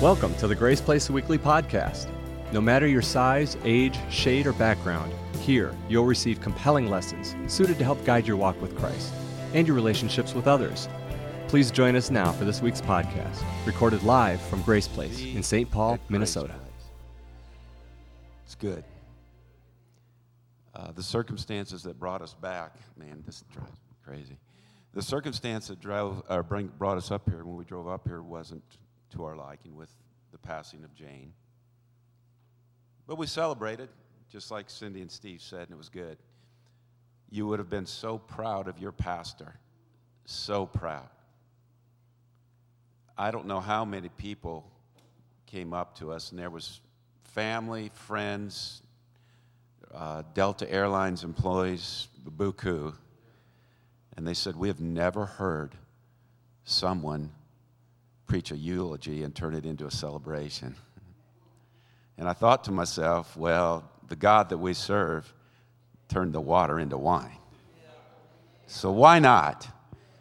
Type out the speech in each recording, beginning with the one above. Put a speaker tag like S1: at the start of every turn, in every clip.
S1: Welcome to the Grace Place Weekly Podcast. No matter your size, age, shade, or background, here you'll receive compelling lessons suited to help guide your walk with Christ and your relationships with others. Please join us now for this week's podcast, recorded live from Grace Place in St. Paul, Minnesota.
S2: It's good. Uh, the circumstances that brought us back, man, this drives me crazy. The circumstance that drove, or bring, brought us up here when we drove up here wasn't to our liking with the passing of Jane. But we celebrated, just like Cindy and Steve said, and it was good. You would have been so proud of your pastor, so proud. I don't know how many people came up to us, and there was family, friends, uh, Delta Airlines employees, buku, and they said, We have never heard someone preach a eulogy and turn it into a celebration. And I thought to myself, well, the God that we serve turned the water into wine. So why not?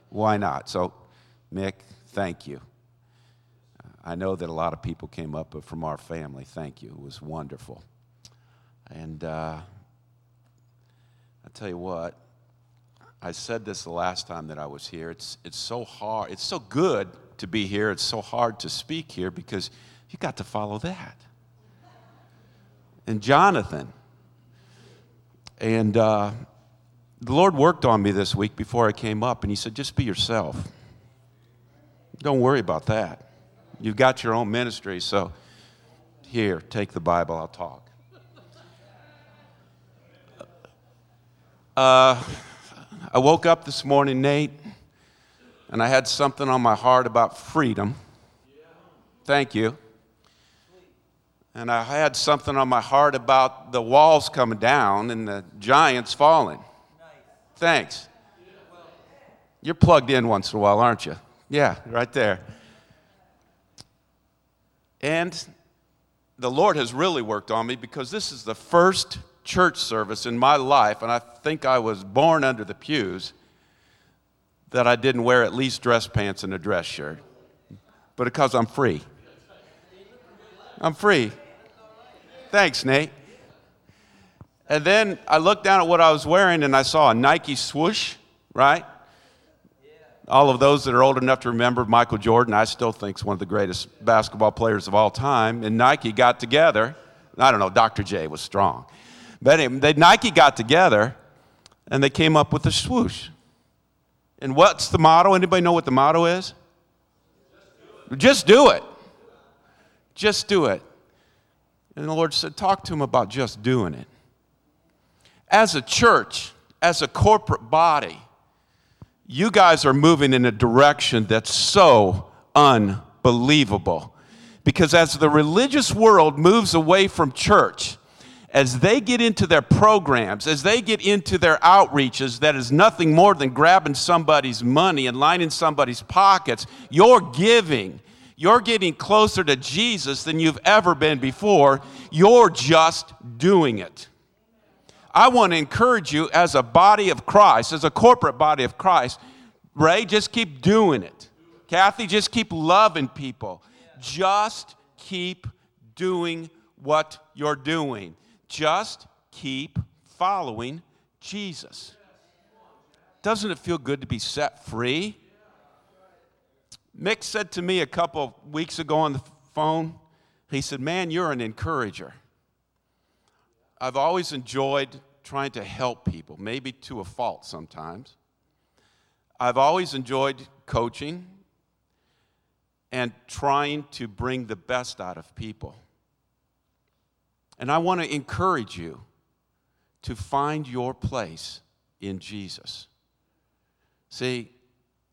S2: Why not? So, Mick, thank you. I know that a lot of people came up, but from our family, thank you. It was wonderful. And uh, I tell you what, I said this the last time that I was here. It's, it's so hard, it's so good to be here. It's so hard to speak here because you got to follow that. And Jonathan. And uh, the Lord worked on me this week before I came up, and He said, just be yourself. Don't worry about that. You've got your own ministry, so here, take the Bible, I'll talk. Uh, I woke up this morning, Nate, and I had something on my heart about freedom. Thank you. And I had something on my heart about the walls coming down and the giants falling. Thanks. You're plugged in once in a while, aren't you? Yeah, right there. And the Lord has really worked on me because this is the first church service in my life, and I think I was born under the pews that I didn't wear at least dress pants and a dress shirt, but because I'm free. I'm free. Thanks, Nate. And then I looked down at what I was wearing and I saw a Nike swoosh, right? All of those that are old enough to remember Michael Jordan, I still think is one of the greatest basketball players of all time. And Nike got together. I don't know, Dr. J was strong. But anyway, they, Nike got together and they came up with a swoosh. And what's the motto? Anybody know what the motto is? Just do it. Just do it. And the Lord said, Talk to him about just doing it. As a church, as a corporate body, you guys are moving in a direction that's so unbelievable. Because as the religious world moves away from church, as they get into their programs, as they get into their outreaches, that is nothing more than grabbing somebody's money and lining somebody's pockets, you're giving. You're getting closer to Jesus than you've ever been before. You're just doing it. I want to encourage you as a body of Christ, as a corporate body of Christ, Ray, just keep doing it. Kathy, just keep loving people. Just keep doing what you're doing. Just keep following Jesus. Doesn't it feel good to be set free? Mick said to me a couple weeks ago on the phone, he said, Man, you're an encourager. I've always enjoyed trying to help people, maybe to a fault sometimes. I've always enjoyed coaching and trying to bring the best out of people. And I want to encourage you to find your place in Jesus. See,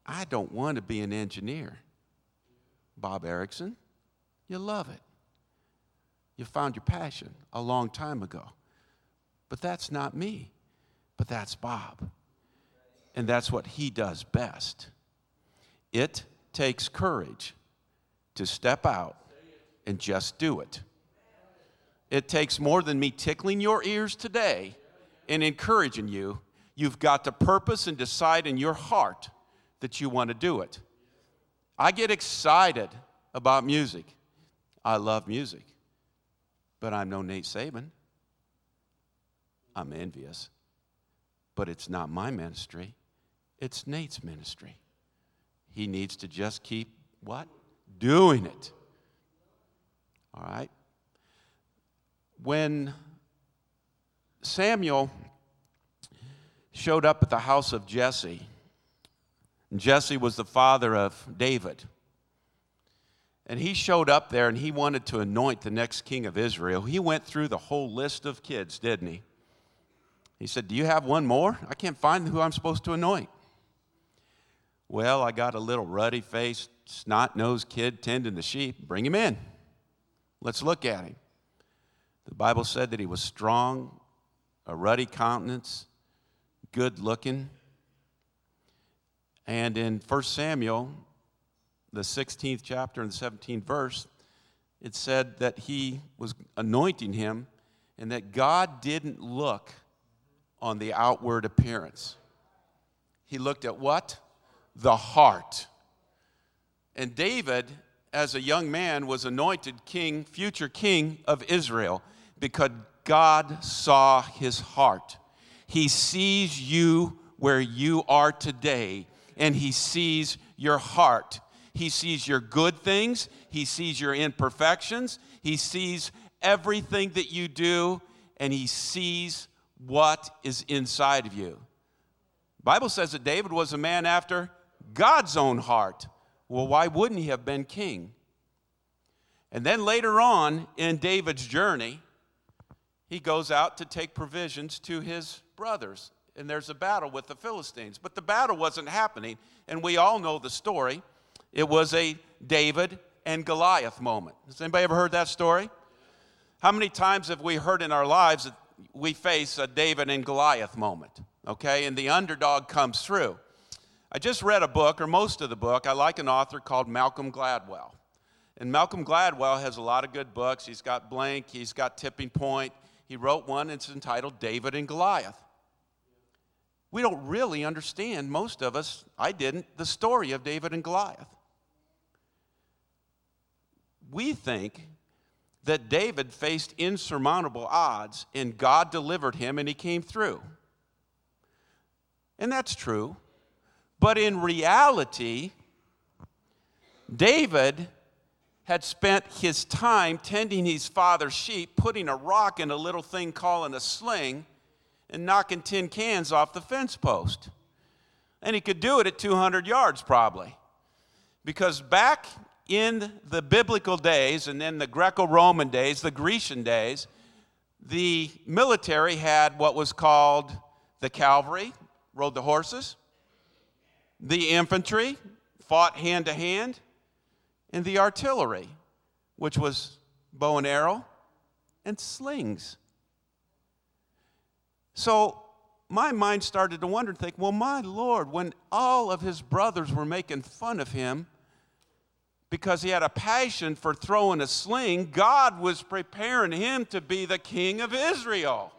S2: I don't want to be an engineer. Bob Erickson, you love it. You found your passion a long time ago. But that's not me, but that's Bob. And that's what he does best. It takes courage to step out and just do it. It takes more than me tickling your ears today and encouraging you. You've got to purpose and decide in your heart that you want to do it. I get excited about music. I love music, but I'm no Nate Saban. I'm envious, but it's not my ministry, it's Nate's ministry. He needs to just keep what? Doing it. All right? When Samuel showed up at the house of Jesse, Jesse was the father of David. And he showed up there and he wanted to anoint the next king of Israel. He went through the whole list of kids, didn't he? He said, Do you have one more? I can't find who I'm supposed to anoint. Well, I got a little ruddy faced, snot nosed kid tending the sheep. Bring him in. Let's look at him. The Bible said that he was strong, a ruddy countenance, good looking. And in 1 Samuel, the 16th chapter and the 17th verse, it said that he was anointing him and that God didn't look on the outward appearance. He looked at what? The heart. And David, as a young man, was anointed king, future king of Israel, because God saw his heart. He sees you where you are today, and he sees your heart. He sees your good things, he sees your imperfections, he sees everything that you do, and he sees what is inside of you. The Bible says that David was a man after God's own heart. Well, why wouldn't he have been king? And then later on in David's journey, he goes out to take provisions to his brothers. And there's a battle with the Philistines. But the battle wasn't happening. And we all know the story. It was a David and Goliath moment. Has anybody ever heard that story? How many times have we heard in our lives that we face a David and Goliath moment, okay? And the underdog comes through. I just read a book, or most of the book. I like an author called Malcolm Gladwell. And Malcolm Gladwell has a lot of good books. He's got Blink, he's got Tipping Point. He wrote one, it's entitled David and Goliath. We don't really understand, most of us, I didn't, the story of David and Goliath. We think that David faced insurmountable odds and God delivered him and he came through. And that's true. But in reality, David had spent his time tending his father's sheep, putting a rock in a little thing called a sling, and knocking tin cans off the fence post. And he could do it at 200 yards probably. Because back in the biblical days and then the Greco Roman days, the Grecian days, the military had what was called the cavalry, rode the horses, the infantry, fought hand to hand, and the artillery, which was bow and arrow and slings. So my mind started to wonder and think, well, my Lord, when all of his brothers were making fun of him, because he had a passion for throwing a sling, God was preparing him to be the king of Israel.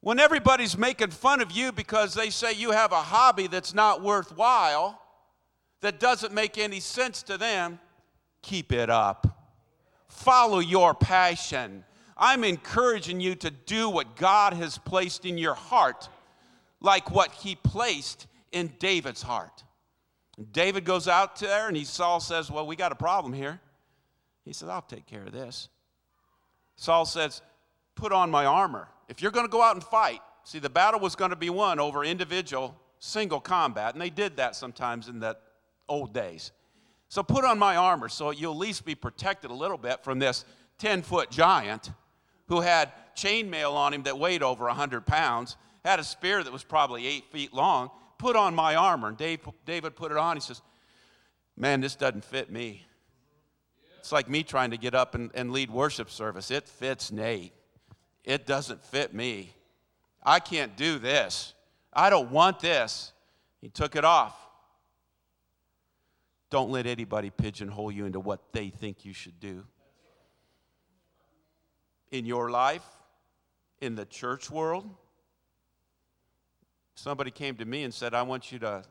S2: When everybody's making fun of you because they say you have a hobby that's not worthwhile, that doesn't make any sense to them, keep it up. Follow your passion. I'm encouraging you to do what God has placed in your heart, like what he placed in David's heart. David goes out there and he, Saul says, Well, we got a problem here. He says, I'll take care of this. Saul says, Put on my armor. If you're going to go out and fight, see, the battle was going to be won over individual, single combat, and they did that sometimes in the old days. So put on my armor so you'll at least be protected a little bit from this 10 foot giant who had chainmail on him that weighed over 100 pounds, had a spear that was probably eight feet long, put on my armor. And Dave, David put it on. He says, Man, this doesn't fit me. It's like me trying to get up and, and lead worship service. It fits Nate. It doesn't fit me. I can't do this. I don't want this. He took it off. Don't let anybody pigeonhole you into what they think you should do. In your life, in the church world, somebody came to me and said, I want you to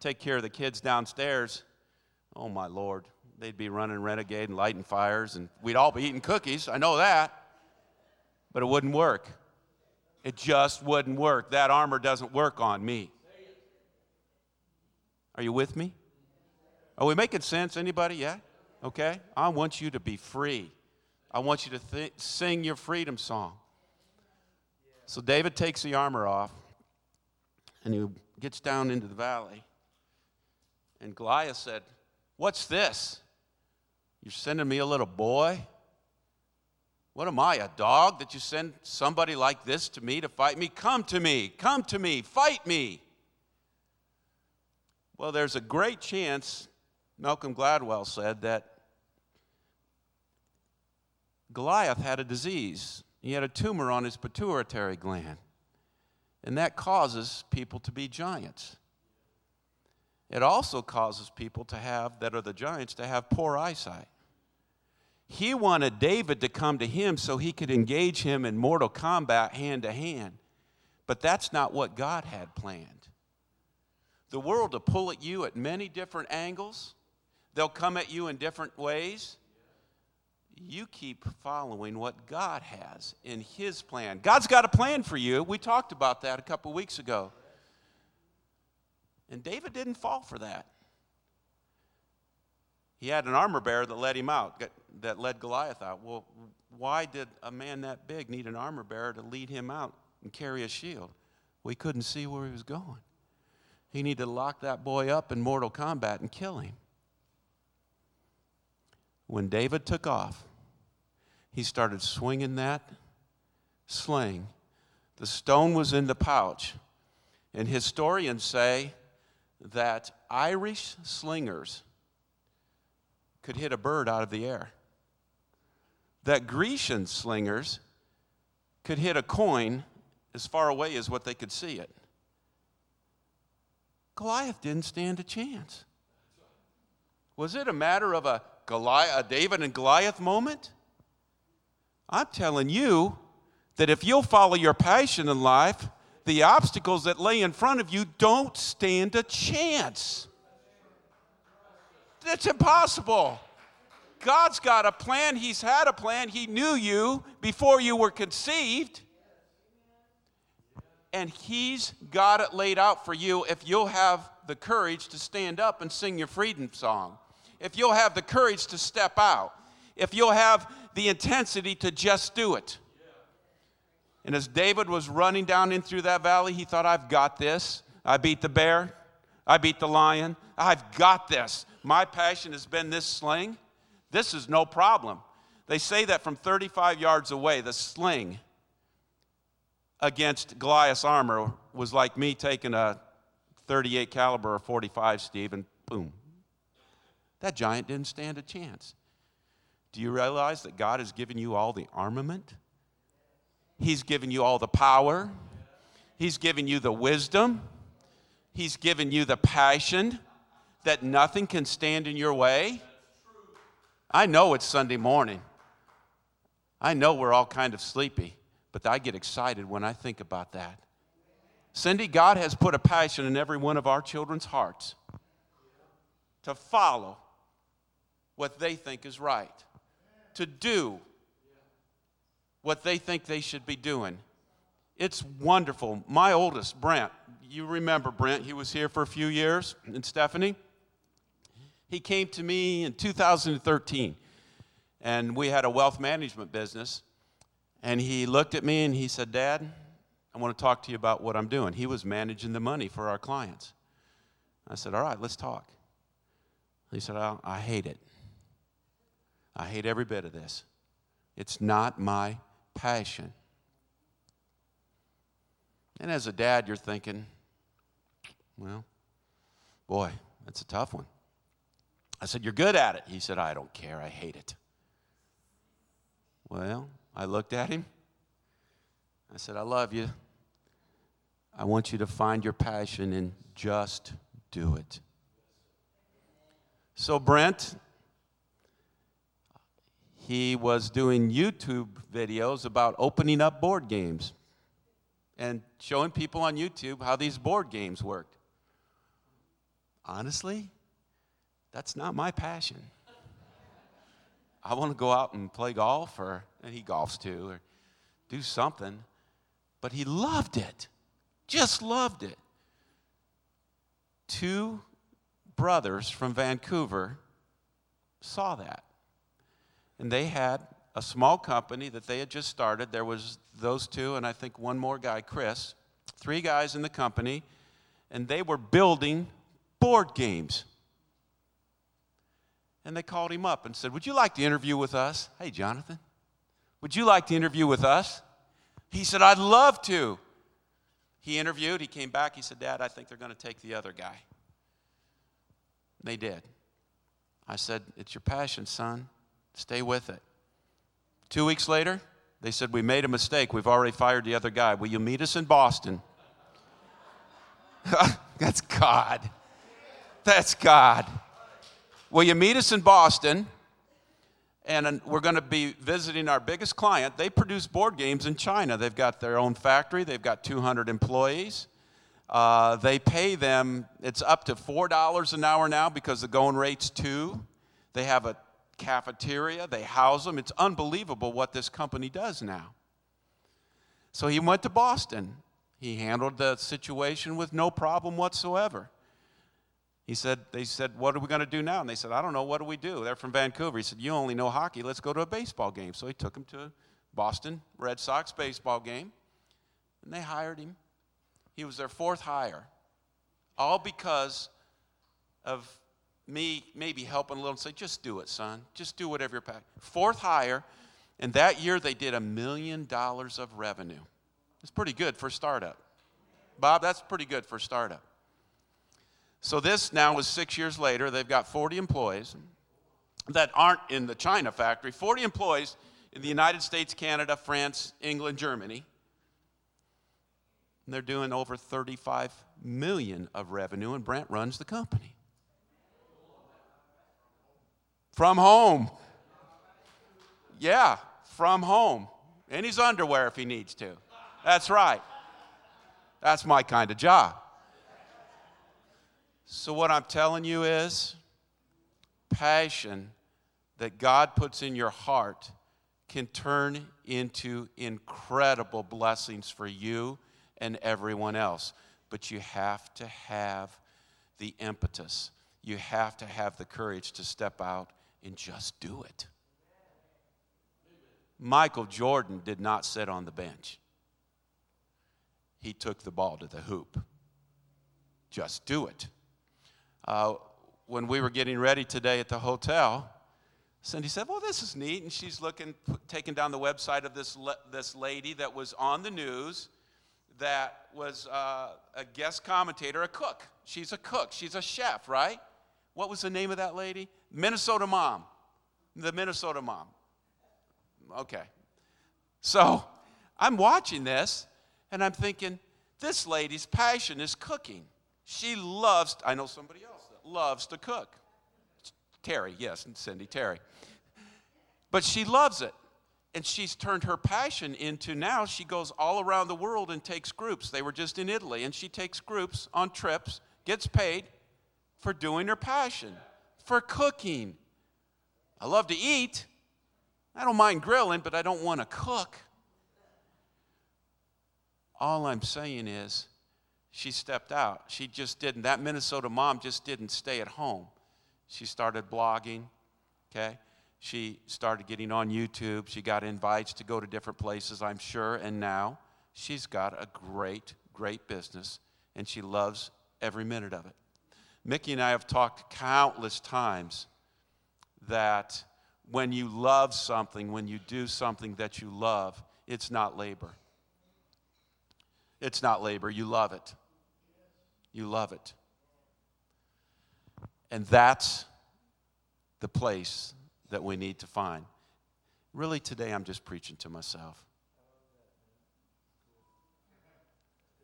S2: take care of the kids downstairs. Oh, my Lord. they'd be running Renegade and lighting fires, and we'd all be eating cookies. I know that. But it wouldn't work. It just wouldn't work. That armor doesn't work on me. Are you with me? Are we making sense? Anybody? Yeah? Okay? I want you to be free. I want you to th- sing your freedom song. So David takes the armor off and he gets down into the valley. And Goliath said, What's this? You're sending me a little boy? What am I, a dog that you send somebody like this to me to fight me? Come to me, come to me, fight me. Well, there's a great chance, Malcolm Gladwell said, that Goliath had a disease. He had a tumor on his pituitary gland. And that causes people to be giants. It also causes people to have, that are the giants, to have poor eyesight. He wanted David to come to him so he could engage him in mortal combat hand to hand. But that's not what God had planned. The world to pull at you at many different angles, they'll come at you in different ways. You keep following what God has in His plan. God's got a plan for you. We talked about that a couple weeks ago. And David didn't fall for that. He had an armor bearer that led him out, that led Goliath out. Well, why did a man that big need an armor bearer to lead him out and carry a shield? We couldn't see where he was going. He needed to lock that boy up in mortal combat and kill him. When David took off, he started swinging that sling. The stone was in the pouch. And historians say that Irish slingers could hit a bird out of the air. That Grecian slingers could hit a coin as far away as what they could see it. Goliath didn't stand a chance. Was it a matter of a, Goliath, David and Goliath moment? I'm telling you that if you'll follow your passion in life, the obstacles that lay in front of you don't stand a chance. It's impossible. God's got a plan. He's had a plan. He knew you before you were conceived. And He's got it laid out for you if you'll have the courage to stand up and sing your freedom song, if you'll have the courage to step out, if you'll have the intensity to just do it. And as David was running down in through that valley, he thought, I've got this. I beat the bear. I beat the lion. I've got this. My passion has been this sling. This is no problem. They say that from 35 yards away, the sling against Goliath's armor was like me taking a 38 caliber or 45, Steve, and boom. That giant didn't stand a chance. Do you realize that God has given you all the armament? He's given you all the power. He's given you the wisdom. He's given you the passion that nothing can stand in your way? I know it's Sunday morning. I know we're all kind of sleepy, but I get excited when I think about that. Cindy, God has put a passion in every one of our children's hearts to follow what they think is right, to do what they think they should be doing. It's wonderful. My oldest, Brent, you remember Brent, he was here for a few years, and Stephanie. He came to me in 2013, and we had a wealth management business. And he looked at me and he said, Dad, I want to talk to you about what I'm doing. He was managing the money for our clients. I said, All right, let's talk. He said, I, hate it. I hate every bit of this. It's not my passion. And as a dad, you're thinking, well, boy, that's a tough one. I said, You're good at it. He said, I don't care. I hate it. Well, I looked at him. I said, I love you. I want you to find your passion and just do it. So, Brent, he was doing YouTube videos about opening up board games and showing people on YouTube how these board games worked. Honestly, that's not my passion. I want to go out and play golf, or and he golfs too, or do something. But he loved it, just loved it. Two brothers from Vancouver saw that. And they had a small company that they had just started. There was those two, and I think one more guy, Chris. Three guys in the company, and they were building board games. And they called him up and said, Would you like to interview with us? Hey, Jonathan, would you like to interview with us? He said, I'd love to. He interviewed, he came back, he said, Dad, I think they're going to take the other guy. They did. I said, It's your passion, son. Stay with it. Two weeks later, they said, We made a mistake. We've already fired the other guy. Will you meet us in Boston? That's God. That's God. Will you meet us in Boston? And we're going to be visiting our biggest client. They produce board games in China. They've got their own factory, they've got 200 employees. Uh, they pay them, it's up to $4 an hour now because the going rate's two. They have a cafeteria, they house them. It's unbelievable what this company does now. So he went to Boston. He handled the situation with no problem whatsoever. He said, they said, what are we going to do now? And they said, I don't know, what do we do? They're from Vancouver. He said, you only know hockey, let's go to a baseball game. So he took him to a Boston Red Sox baseball game, and they hired him. He was their fourth hire, all because of me maybe helping a little and say, just do it, son. Just do whatever you're pack. Fourth hire, and that year they did a million dollars of revenue. It's pretty good for startup. Bob, that's pretty good for startup. So this now is six years later. They've got 40 employees that aren't in the China factory, 40 employees in the United States, Canada, France, England, Germany. And they're doing over 35 million of revenue, and Brent runs the company. From home. Yeah, from home. In his underwear if he needs to. That's right. That's my kind of job. So, what I'm telling you is passion that God puts in your heart can turn into incredible blessings for you and everyone else. But you have to have the impetus, you have to have the courage to step out and just do it. Michael Jordan did not sit on the bench. He took the ball to the hoop. Just do it. Uh, when we were getting ready today at the hotel, Cindy said, Well, this is neat. And she's looking, taking down the website of this, this lady that was on the news that was uh, a guest commentator, a cook. She's a cook, she's a chef, right? What was the name of that lady? Minnesota Mom. The Minnesota Mom. Okay. So I'm watching this and I'm thinking, this lady's passion is cooking. She loves, I know somebody else that loves to cook. Terry, yes, and Cindy, Terry. But she loves it. And she's turned her passion into now she goes all around the world and takes groups. They were just in Italy, and she takes groups on trips, gets paid for doing her passion, for cooking. I love to eat. I don't mind grilling, but I don't want to cook. All I'm saying is, she stepped out. She just didn't. That Minnesota mom just didn't stay at home. She started blogging, okay? She started getting on YouTube. She got invites to go to different places, I'm sure. And now she's got a great, great business, and she loves every minute of it. Mickey and I have talked countless times that when you love something, when you do something that you love, it's not labor. It's not labor. You love it. You love it. And that's the place that we need to find. Really, today I'm just preaching to myself.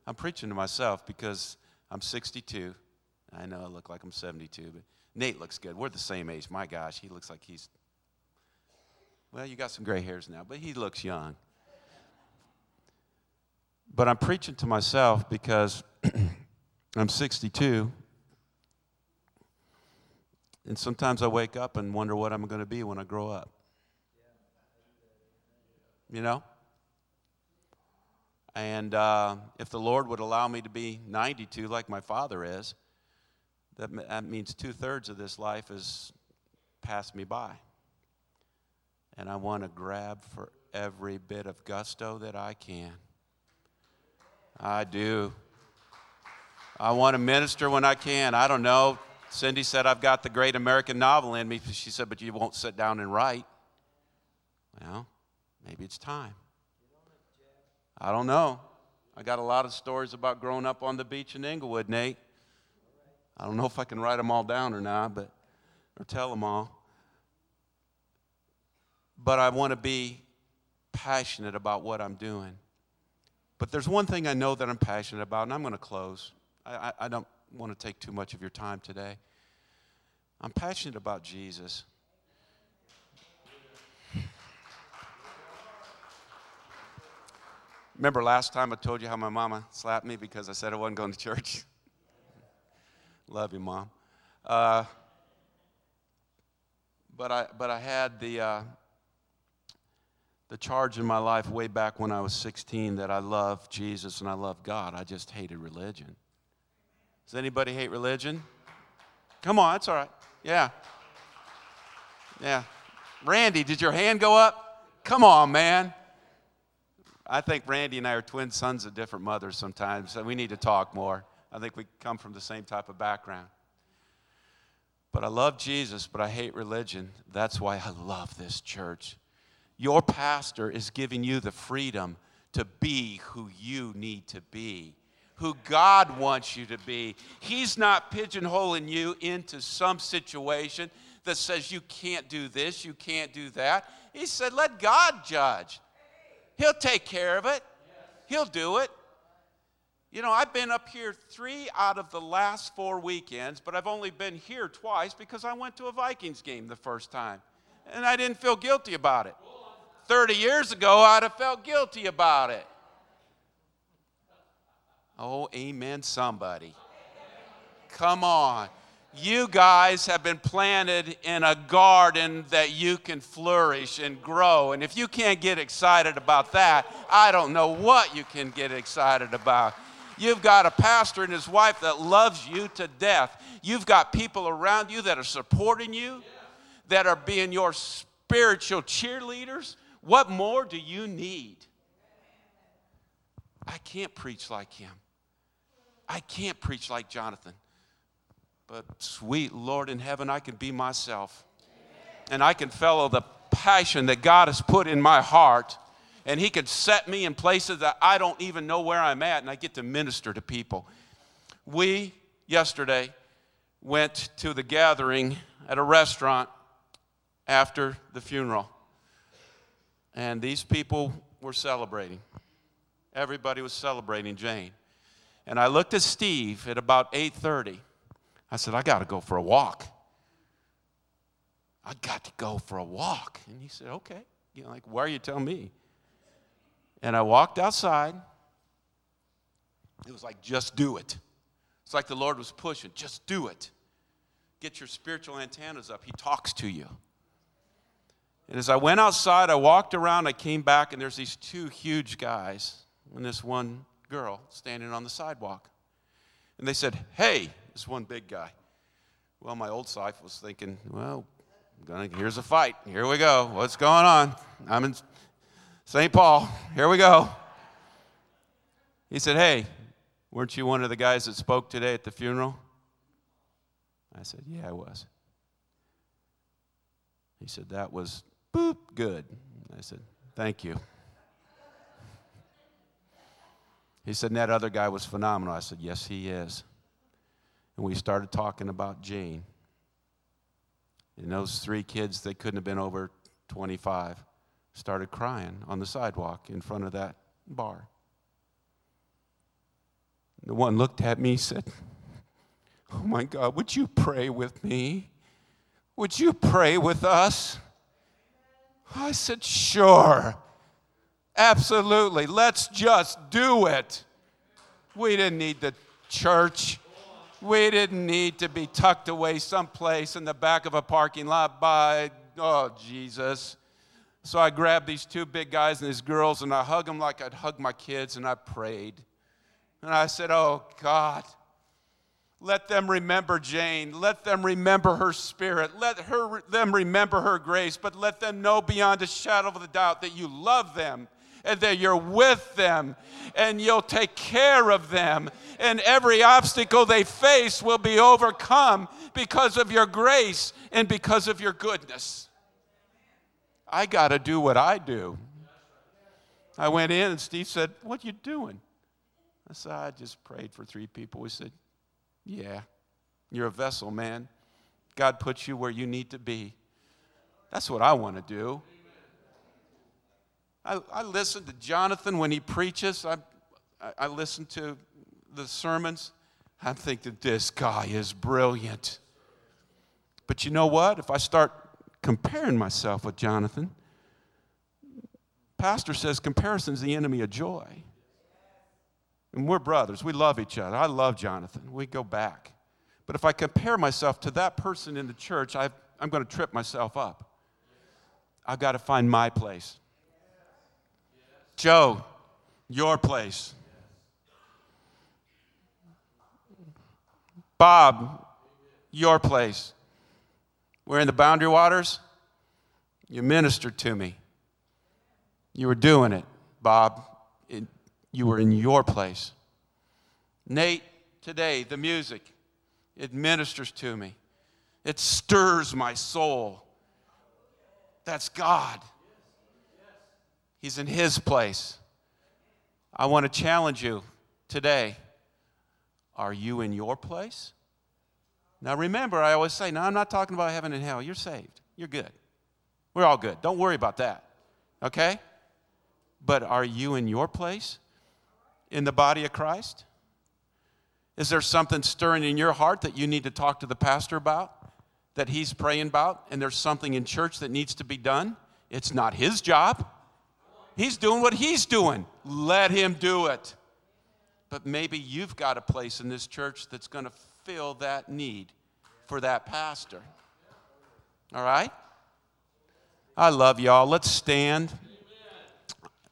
S2: I'm preaching to myself because I'm 62. I know I look like I'm 72, but Nate looks good. We're the same age. My gosh, he looks like he's, well, you got some gray hairs now, but he looks young. But I'm preaching to myself because I'm 62. And sometimes I wake up and wonder what I'm going to be when I grow up. you know? And uh, if the Lord would allow me to be 92 like my father is, that, that means two thirds of this life has passed me by. And I want to grab for every bit of gusto that I can. I do. I want to minister when I can. I don't know. Cindy said, I've got the great American novel in me. She said, but you won't sit down and write. Well, maybe it's time. I don't know. I got a lot of stories about growing up on the beach in Inglewood, Nate. I don't know if I can write them all down or not, but or tell them all. But I want to be passionate about what I'm doing. But there's one thing I know that I'm passionate about, and I'm going to close. I, I, I don't want to take too much of your time today. I'm passionate about Jesus. Remember last time I told you how my mama slapped me because I said I wasn't going to church? Love you, mom. Uh, but I, but I had the, uh, the charge in my life way back when I was 16 that I love Jesus and I love God. I just hated religion. Does anybody hate religion? Come on, that's all right. Yeah. Yeah. Randy, did your hand go up? Come on, man. I think Randy and I are twin sons of different mothers sometimes, so we need to talk more. I think we come from the same type of background. But I love Jesus, but I hate religion. That's why I love this church. Your pastor is giving you the freedom to be who you need to be, who God wants you to be. He's not pigeonholing you into some situation that says you can't do this, you can't do that. He said, let God judge. He'll take care of it, He'll do it. You know, I've been up here three out of the last four weekends, but I've only been here twice because I went to a Vikings game the first time. And I didn't feel guilty about it. 30 years ago, I'd have felt guilty about it. Oh, amen, somebody. Come on. You guys have been planted in a garden that you can flourish and grow. And if you can't get excited about that, I don't know what you can get excited about. You've got a pastor and his wife that loves you to death. You've got people around you that are supporting you, that are being your spiritual cheerleaders. What more do you need? I can't preach like him. I can't preach like Jonathan. But sweet Lord in heaven, I can be myself. And I can follow the passion that God has put in my heart. And He can set me in places that I don't even know where I'm at, and I get to minister to people. We, yesterday, went to the gathering at a restaurant after the funeral. And these people were celebrating. Everybody was celebrating Jane. And I looked at Steve at about 8:30 I said, I got to go for a walk. I got to go for a walk. And he said, okay. You know, like, why are you telling me? And I walked outside. It was like, just do it. It's like the Lord was pushing, just do it. Get your spiritual antennas up. He talks to you. And as I went outside, I walked around, I came back, and there's these two huge guys and this one girl standing on the sidewalk. And they said, Hey, this one big guy. Well, my old wife was thinking, well, here's a fight. Here we go. What's going on? I'm in St. Paul. Here we go. He said, Hey, weren't you one of the guys that spoke today at the funeral? I said, Yeah, I was. He said, That was boop, good. I said, Thank you. He said, And That other guy was phenomenal. I said, Yes, he is and we started talking about Jane. And those three kids, they couldn't have been over 25, started crying on the sidewalk in front of that bar. The one looked at me said, Oh my God, would you pray with me? Would you pray with us? I said, Sure. Absolutely. Let's just do it. We didn't need the church. We didn't need to be tucked away someplace in the back of a parking lot by, oh, Jesus. So I grabbed these two big guys and these girls and I hugged them like I'd hug my kids and I prayed. And I said, Oh God, let them remember Jane. Let them remember her spirit. Let her, them remember her grace. But let them know beyond a shadow of a doubt that you love them and that you're with them and you'll take care of them. And every obstacle they face will be overcome because of your grace and because of your goodness. I got to do what I do. I went in and Steve said, What you doing? I said, I just prayed for three people. He said, Yeah, you're a vessel, man. God puts you where you need to be. That's what I want to do. I, I listen to Jonathan when he preaches. I, I, I listen to the sermons. I'm thinking, this guy is brilliant. But you know what? If I start comparing myself with Jonathan, Pastor says comparison is the enemy of joy. And we're brothers. We love each other. I love Jonathan. We go back. But if I compare myself to that person in the church, i am going to trip myself up. I've got to find my place. Joe, your place. Bob, your place. We're in the boundary waters. You ministered to me. You were doing it, Bob. It, you were in your place. Nate, today, the music, it ministers to me. It stirs my soul. That's God. He's in His place. I want to challenge you today. Are you in your place? Now, remember, I always say, now I'm not talking about heaven and hell. You're saved. You're good. We're all good. Don't worry about that. Okay? But are you in your place in the body of Christ? Is there something stirring in your heart that you need to talk to the pastor about, that he's praying about, and there's something in church that needs to be done? It's not his job. He's doing what he's doing. Let him do it. But maybe you've got a place in this church that's going to fill that need for that pastor. All right? I love y'all. Let's stand.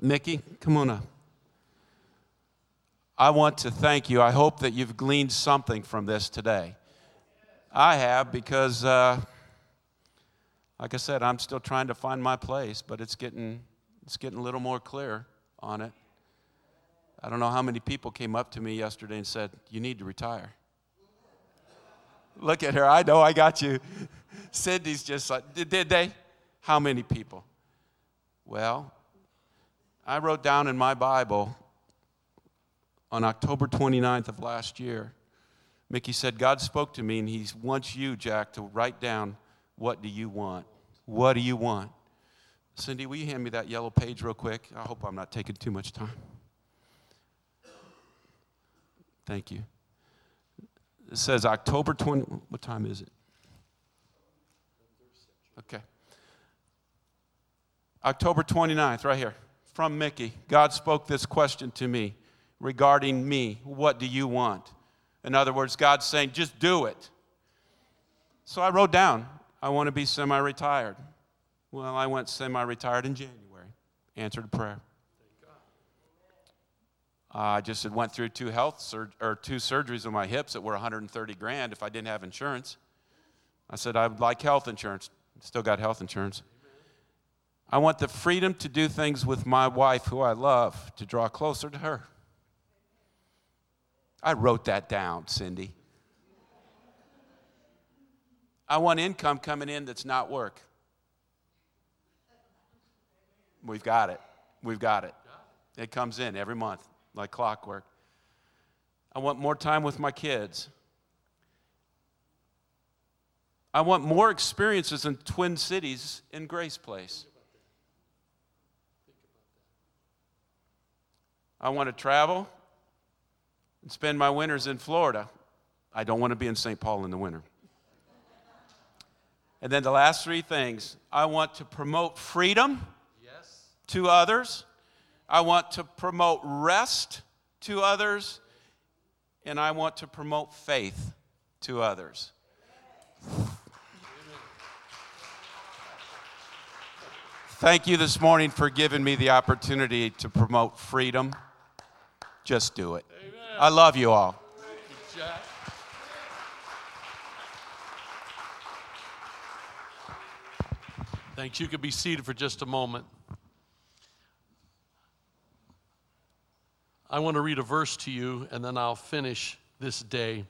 S2: Mickey, come on up. I want to thank you. I hope that you've gleaned something from this today. I have because, uh, like I said, I'm still trying to find my place, but it's getting it's getting a little more clear on it. I don't know how many people came up to me yesterday and said, You need to retire. Look at her. I know I got you. Cindy's just like, Did, did they? How many people? Well, I wrote down in my Bible on October 29th of last year, Mickey said, God spoke to me and he wants you, Jack, to write down what do you want? What do you want? Cindy, will you hand me that yellow page real quick? I hope I'm not taking too much time. Thank you. It says October 20. What time is it? Okay. October 29th, right here, from Mickey. God spoke this question to me regarding me. What do you want? In other words, God's saying, just do it. So I wrote down, I want to be semi retired. Well, I went semi retired in January, answered a prayer. Uh, I just had went through two health sur- or two surgeries on my hips that were 130 grand if I didn't have insurance. I said I would like health insurance. Still got health insurance. I want the freedom to do things with my wife, who I love, to draw closer to her. I wrote that down, Cindy. I want income coming in that's not work. We've got it. We've got it. It comes in every month like clockwork. I want more time with my kids. I want more experiences in Twin Cities in Grace Place. I want to travel and spend my winters in Florida. I don't want to be in St. Paul in the winter. And then the last three things I want to promote freedom yes. to others. I want to promote rest to others. And I want to promote faith to others. Thank you this morning for giving me the opportunity to promote freedom. Just do it. Amen. I love you all. You,
S3: Thanks. You could be seated for just a moment. I want to read a verse to you, and then I'll finish this day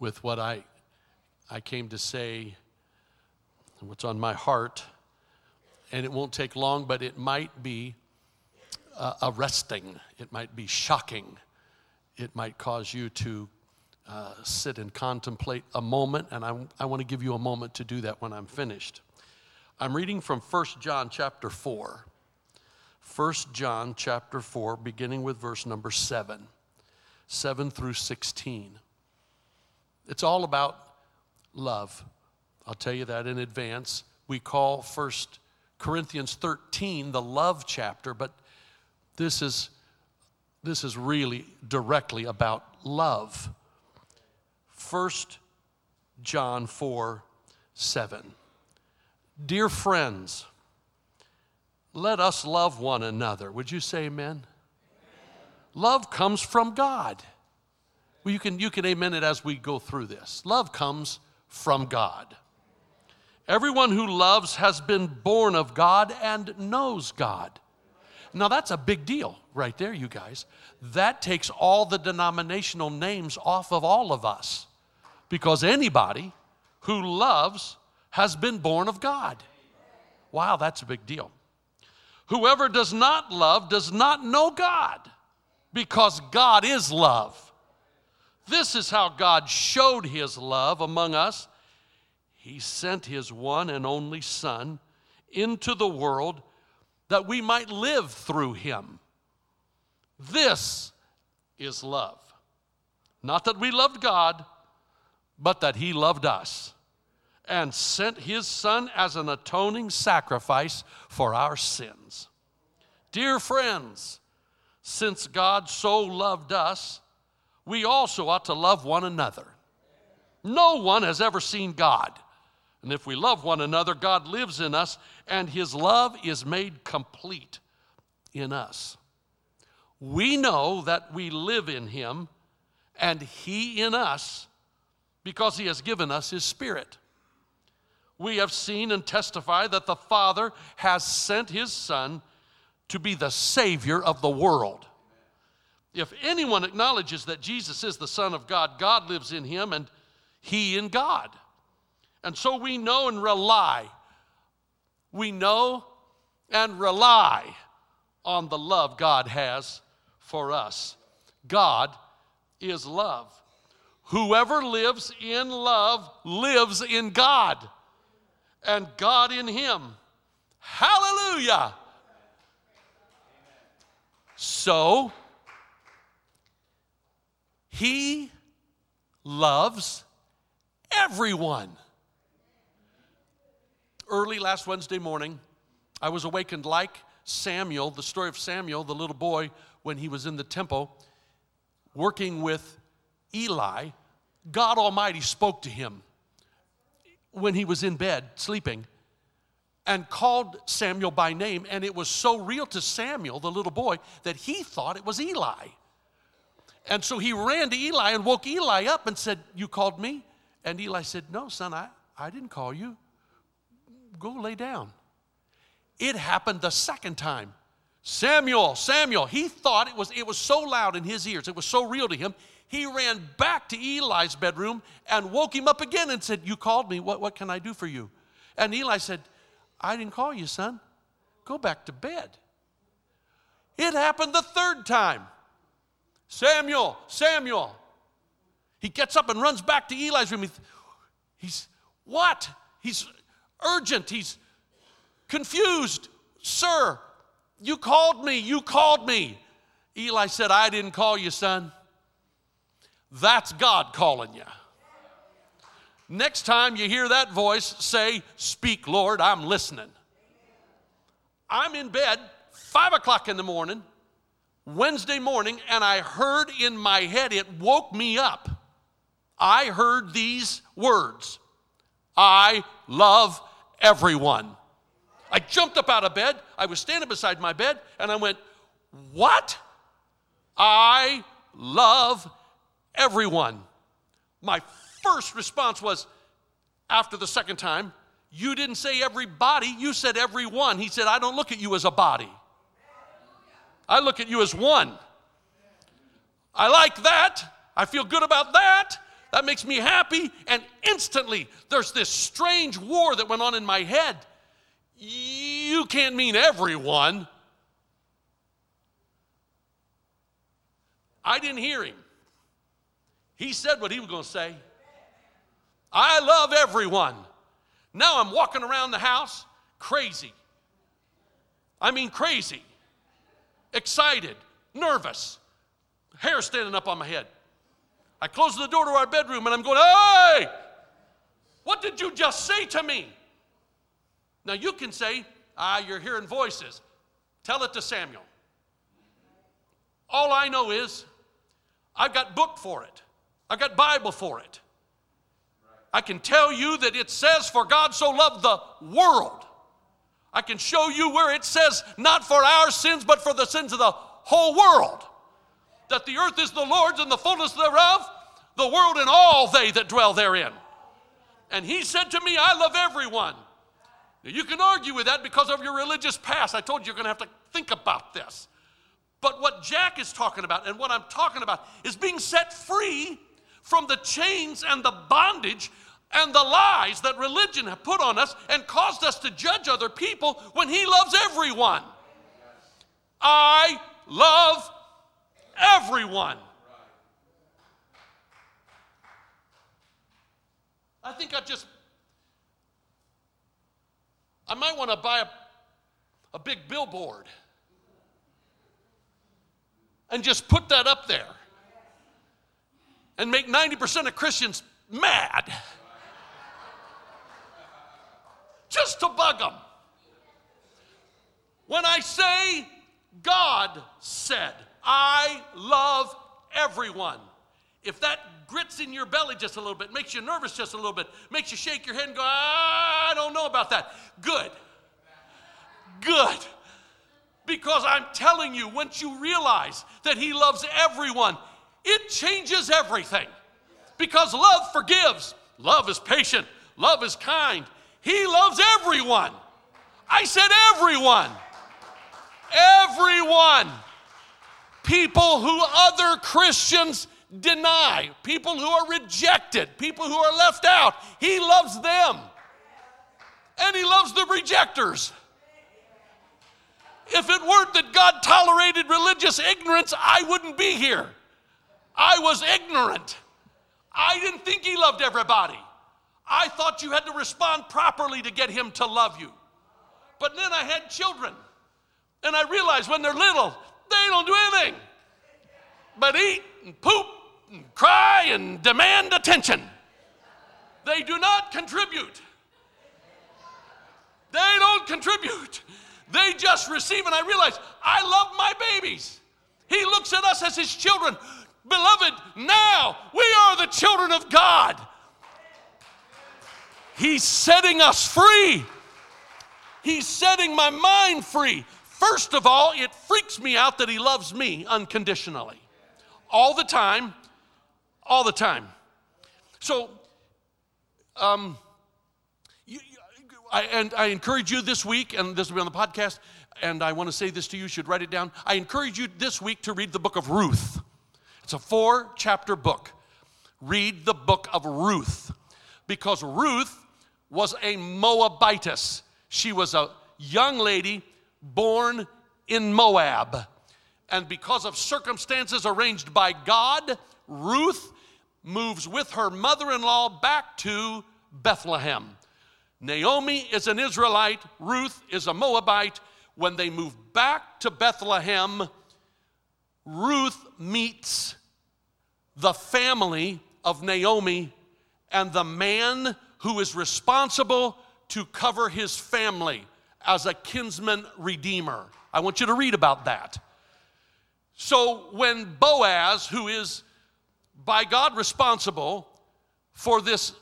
S3: with what I, I came to say, what's on my heart. And it won't take long, but it might be uh, arresting, it might be shocking, it might cause you to uh, sit and contemplate a moment, and I, I want to give you a moment to do that when I'm finished. I'm reading from 1 John chapter 4. 1 John chapter 4, beginning with verse number 7, 7 through 16. It's all about love. I'll tell you that in advance. We call 1 Corinthians 13 the love chapter, but this is, this is really directly about love. 1 John 4 7. Dear friends, let us love one another. Would you say amen? amen? Love comes from God. Well, you can, you can amen it as we go through this. Love comes from God. Everyone who loves has been born of God and knows God. Now, that's a big deal right there, you guys. That takes all the denominational names off of all of us because anybody who loves has been born of God. Wow, that's a big deal. Whoever does not love does not know God because God is love. This is how God showed his love among us. He sent his one and only Son into the world that we might live through him. This is love. Not that we loved God, but that he loved us and sent his Son as an atoning sacrifice for our sins. Dear friends, since God so loved us, we also ought to love one another. No one has ever seen God. And if we love one another, God lives in us, and his love is made complete in us. We know that we live in him, and he in us, because he has given us his spirit we have seen and testify that the Father has sent his Son to be the Savior of the world. If anyone acknowledges that Jesus is the Son of God, God lives in him and he in God. And so we know and rely. We know and rely on the love God has for us. God is love. Whoever lives in love lives in God and God in him. Hallelujah. So, he loves everyone. Early last Wednesday morning, I was awakened like Samuel, the story of Samuel, the little boy, when he was in the temple working with Eli. God Almighty spoke to him when he was in bed sleeping and called Samuel by name. And it was so real to Samuel, the little boy, that he thought it was Eli. And so he ran to Eli and woke Eli up and said, You called me? And Eli said, No, son, I, I didn't call you. Go lay down. It happened the second time. Samuel, Samuel, he thought it was, it was so loud in his ears, it was so real to him, he ran back to Eli's bedroom and woke him up again and said, You called me. What, what can I do for you? And Eli said, I didn't call you, son. Go back to bed. It happened the third time. Samuel, Samuel. He gets up and runs back to Eli's room. He's, what? He's urgent. He's confused. Sir, you called me. You called me. Eli said, I didn't call you, son. That's God calling you. Next time you hear that voice, say, Speak, Lord, I'm listening. I'm in bed, five o'clock in the morning, Wednesday morning, and I heard in my head, it woke me up. I heard these words I love everyone. I jumped up out of bed. I was standing beside my bed and I went, What? I love everyone. My first response was, after the second time, you didn't say everybody, you said everyone. He said, I don't look at you as a body, I look at you as one. I like that. I feel good about that. That makes me happy. And instantly, there's this strange war that went on in my head. You can't mean everyone. I didn't hear him. He said what he was going to say. I love everyone. Now I'm walking around the house crazy. I mean, crazy, excited, nervous, hair standing up on my head. I close the door to our bedroom and I'm going, Hey, what did you just say to me? Now you can say, Ah, you're hearing voices. Tell it to Samuel. All I know is I've got book for it. I've got Bible for it. I can tell you that it says, For God so loved the world. I can show you where it says, not for our sins, but for the sins of the whole world. That the earth is the Lord's and the fullness thereof, the world and all they that dwell therein. And he said to me, I love everyone. Now, you can argue with that because of your religious past. I told you you're going to have to think about this. But what Jack is talking about and what I'm talking about is being set free from the chains and the bondage and the lies that religion have put on us and caused us to judge other people when He loves everyone. I love everyone. I think I just, I might want to buy a, a big billboard and just put that up there and make 90% of Christians mad just to bug them. When I say God said, I love everyone, if that grits in your belly just a little bit, makes you nervous just a little bit, makes you shake your head and go, I don't know about that, good. Good. Because I'm telling you, once you realize that He loves everyone, it changes everything. Because love forgives, love is patient, love is kind. He loves everyone. I said everyone. Everyone. People who other Christians deny, people who are rejected, people who are left out. He loves them. And He loves the rejectors. If it weren't that God tolerated religious ignorance, I wouldn't be here. I was ignorant. I didn't think He loved everybody. I thought you had to respond properly to get Him to love you. But then I had children, and I realized when they're little, they don't do anything but eat and poop and cry and demand attention. They do not contribute. They don't contribute. They just receive. And I realize I love my babies. He looks at us as his children. Beloved, now we are the children of God. He's setting us free. He's setting my mind free. First of all, it freaks me out that he loves me unconditionally. All the time, all the time. So, um, you, I, and I encourage you this week, and this will be on the podcast, and I want to say this to you, you should write it down. I encourage you this week to read the book of Ruth. It's a four chapter book. Read the book of Ruth because Ruth was a Moabitess. She was a young lady born in Moab. And because of circumstances arranged by God, Ruth moves with her mother in law back to Bethlehem. Naomi is an Israelite, Ruth is a Moabite. When they move back to Bethlehem, Ruth meets the family of Naomi and the man who is responsible to cover his family as a kinsman redeemer. I want you to read about that. So when Boaz, who is by God responsible for this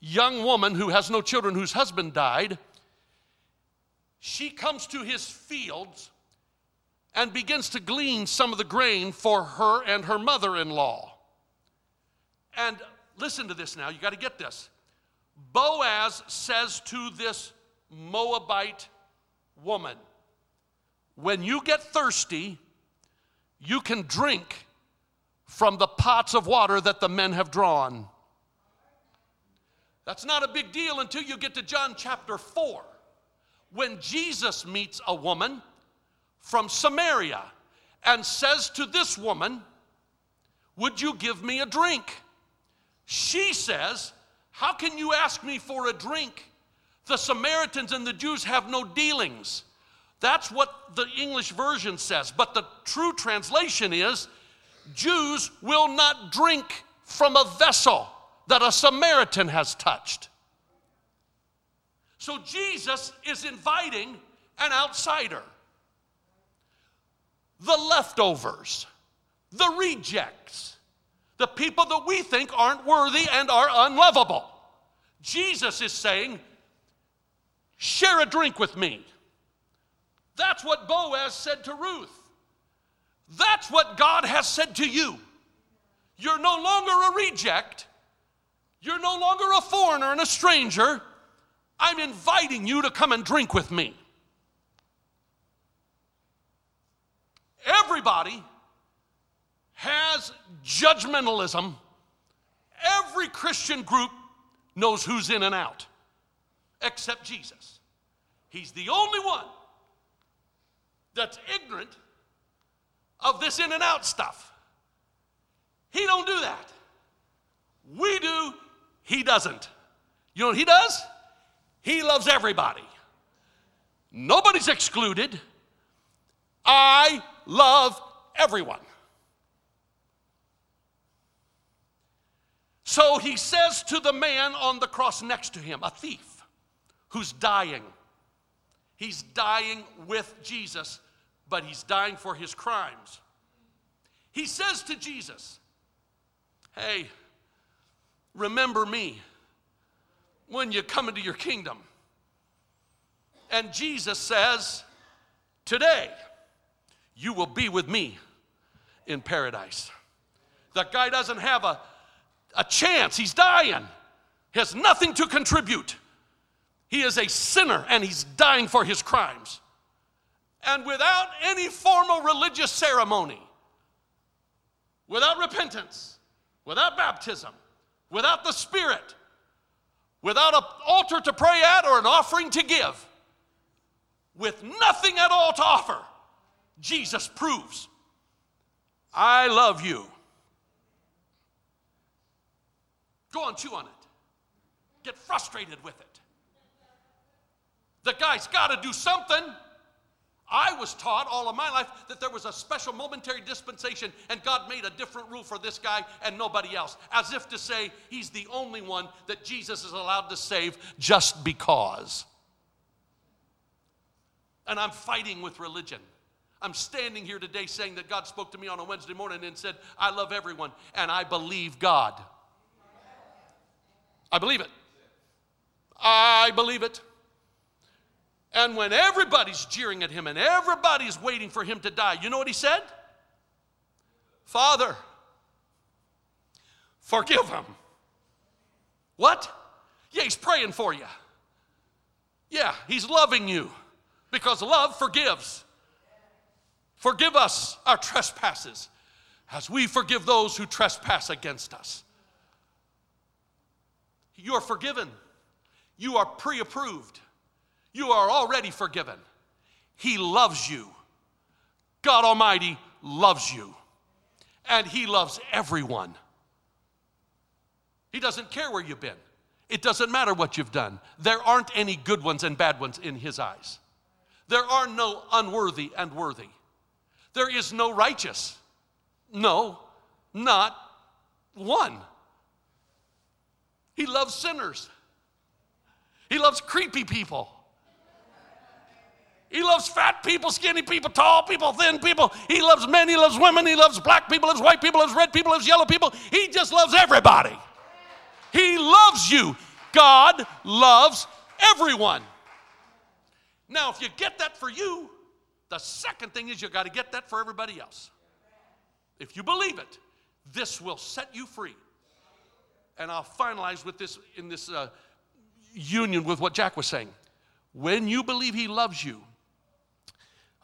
S3: young woman who has no children, whose husband died, she comes to his fields and begins to glean some of the grain for her and her mother in law. And listen to this now, you got to get this. Boaz says to this Moabite woman, When you get thirsty, you can drink from the pots of water that the men have drawn. That's not a big deal until you get to John chapter 4, when Jesus meets a woman from Samaria and says to this woman, Would you give me a drink? She says, How can you ask me for a drink? The Samaritans and the Jews have no dealings. That's what the English version says. But the true translation is Jews will not drink from a vessel that a Samaritan has touched. So Jesus is inviting an outsider, the leftovers, the rejects, the people that we think aren't worthy and are unlovable. Jesus is saying, Share a drink with me. That's what Boaz said to Ruth. That's what God has said to you. You're no longer a reject. You're no longer a foreigner and a stranger. I'm inviting you to come and drink with me. Everybody has judgmentalism. Every Christian group knows who's in and out, except Jesus. He's the only one that's ignorant of this in and out stuff. He don't do that. We do, he doesn't. You know what he does? He loves everybody. Nobody's excluded. I love everyone. So he says to the man on the cross next to him, a thief who's dying. He's dying with Jesus but he's dying for his crimes. He says to Jesus, Hey, remember me when you come into your kingdom. And Jesus says, Today, you will be with me in paradise. That guy doesn't have a, a chance, he's dying, he has nothing to contribute. He is a sinner and he's dying for his crimes and without any formal religious ceremony, without repentance, without baptism, without the Spirit, without an altar to pray at or an offering to give, with nothing at all to offer, Jesus proves, I love you. Go on, chew on it. Get frustrated with it. The guy's got to do something. I was taught all of my life that there was a special momentary dispensation and God made a different rule for this guy and nobody else, as if to say he's the only one that Jesus is allowed to save just because. And I'm fighting with religion. I'm standing here today saying that God spoke to me on a Wednesday morning and said, I love everyone and I believe God. I believe it. I believe it. And when everybody's jeering at him and everybody's waiting for him to die, you know what he said? Father, forgive him. What? Yeah, he's praying for you. Yeah, he's loving you because love forgives. Forgive us our trespasses as we forgive those who trespass against us. You are forgiven, you are pre approved. You are already forgiven. He loves you. God Almighty loves you. And He loves everyone. He doesn't care where you've been. It doesn't matter what you've done. There aren't any good ones and bad ones in His eyes. There are no unworthy and worthy. There is no righteous. No, not one. He loves sinners. He loves creepy people. He loves fat people, skinny people, tall people, thin people. He loves men, he loves women, he loves black people, loves white people, loves red people, loves yellow people. He just loves everybody. He loves you. God loves everyone. Now, if you get that for you, the second thing is you got to get that for everybody else. If you believe it, this will set you free. And I'll finalize with this in this uh, union with what Jack was saying. When you believe He loves you,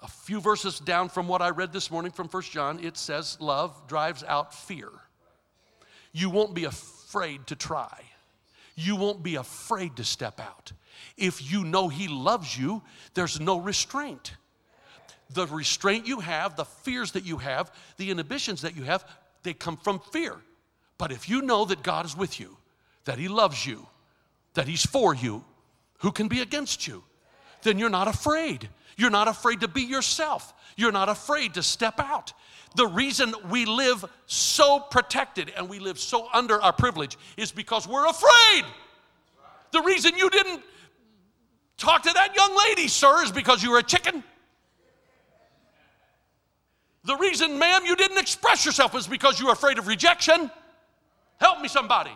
S3: a few verses down from what I read this morning from First John, it says, Love drives out fear. You won't be afraid to try, you won't be afraid to step out. If you know He loves you, there's no restraint. The restraint you have, the fears that you have, the inhibitions that you have, they come from fear. But if you know that God is with you, that He loves you, that He's for you, who can be against you? Then you're not afraid. You're not afraid to be yourself. You're not afraid to step out. The reason we live so protected and we live so under our privilege is because we're afraid. The reason you didn't talk to that young lady, sir, is because you were a chicken. The reason, ma'am, you didn't express yourself is because you were afraid of rejection. Help me, somebody.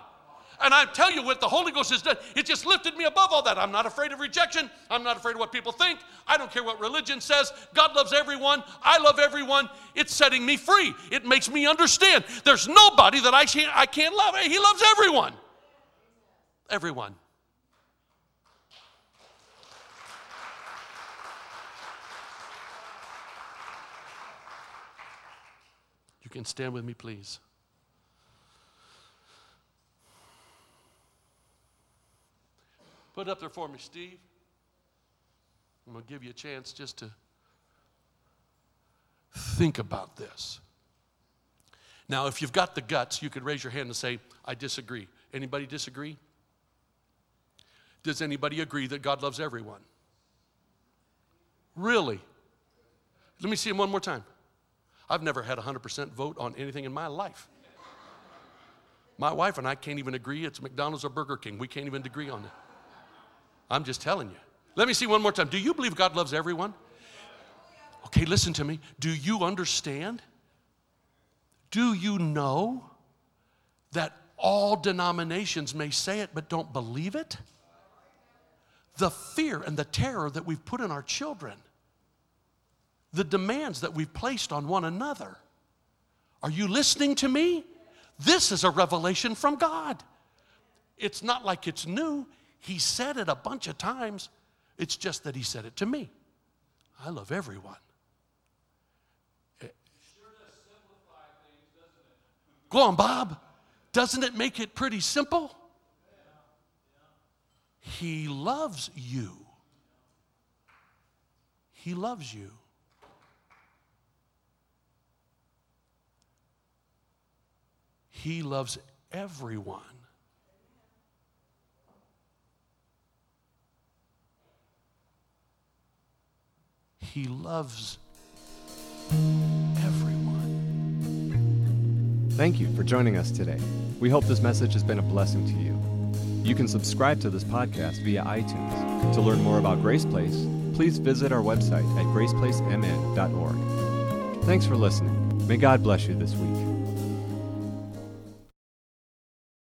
S3: And I tell you what the Holy Ghost has done, it just lifted me above all that. I'm not afraid of rejection. I'm not afraid of what people think. I don't care what religion says. God loves everyone. I love everyone. It's setting me free. It makes me understand there's nobody that I can't, I can't love. He loves everyone. Everyone. You can stand with me, please. Put it up there for me, Steve. I'm going to give you a chance just to think about this. Now, if you've got the guts, you could raise your hand and say, I disagree. Anybody disagree? Does anybody agree that God loves everyone? Really? Let me see him one more time. I've never had a 100% vote on anything in my life. My wife and I can't even agree it's McDonald's or Burger King. We can't even agree on it. I'm just telling you. Let me see one more time. Do you believe God loves everyone? Okay, listen to me. Do you understand? Do you know that all denominations may say it but don't believe it? The fear and the terror that we've put in our children, the demands that we've placed on one another. Are you listening to me? This is a revelation from God. It's not like it's new, he said it a bunch of times. It's just that he said it to me. I love everyone. Eh. Go on, Bob. Doesn't it make it pretty simple? He loves you. He loves you. He loves everyone. He loves everyone.
S1: Thank you for joining us today. We hope this message has been a blessing to you. You can subscribe to this podcast via iTunes. To learn more about Grace Place, please visit our website at graceplacemn.org. Thanks for listening. May God bless you this week.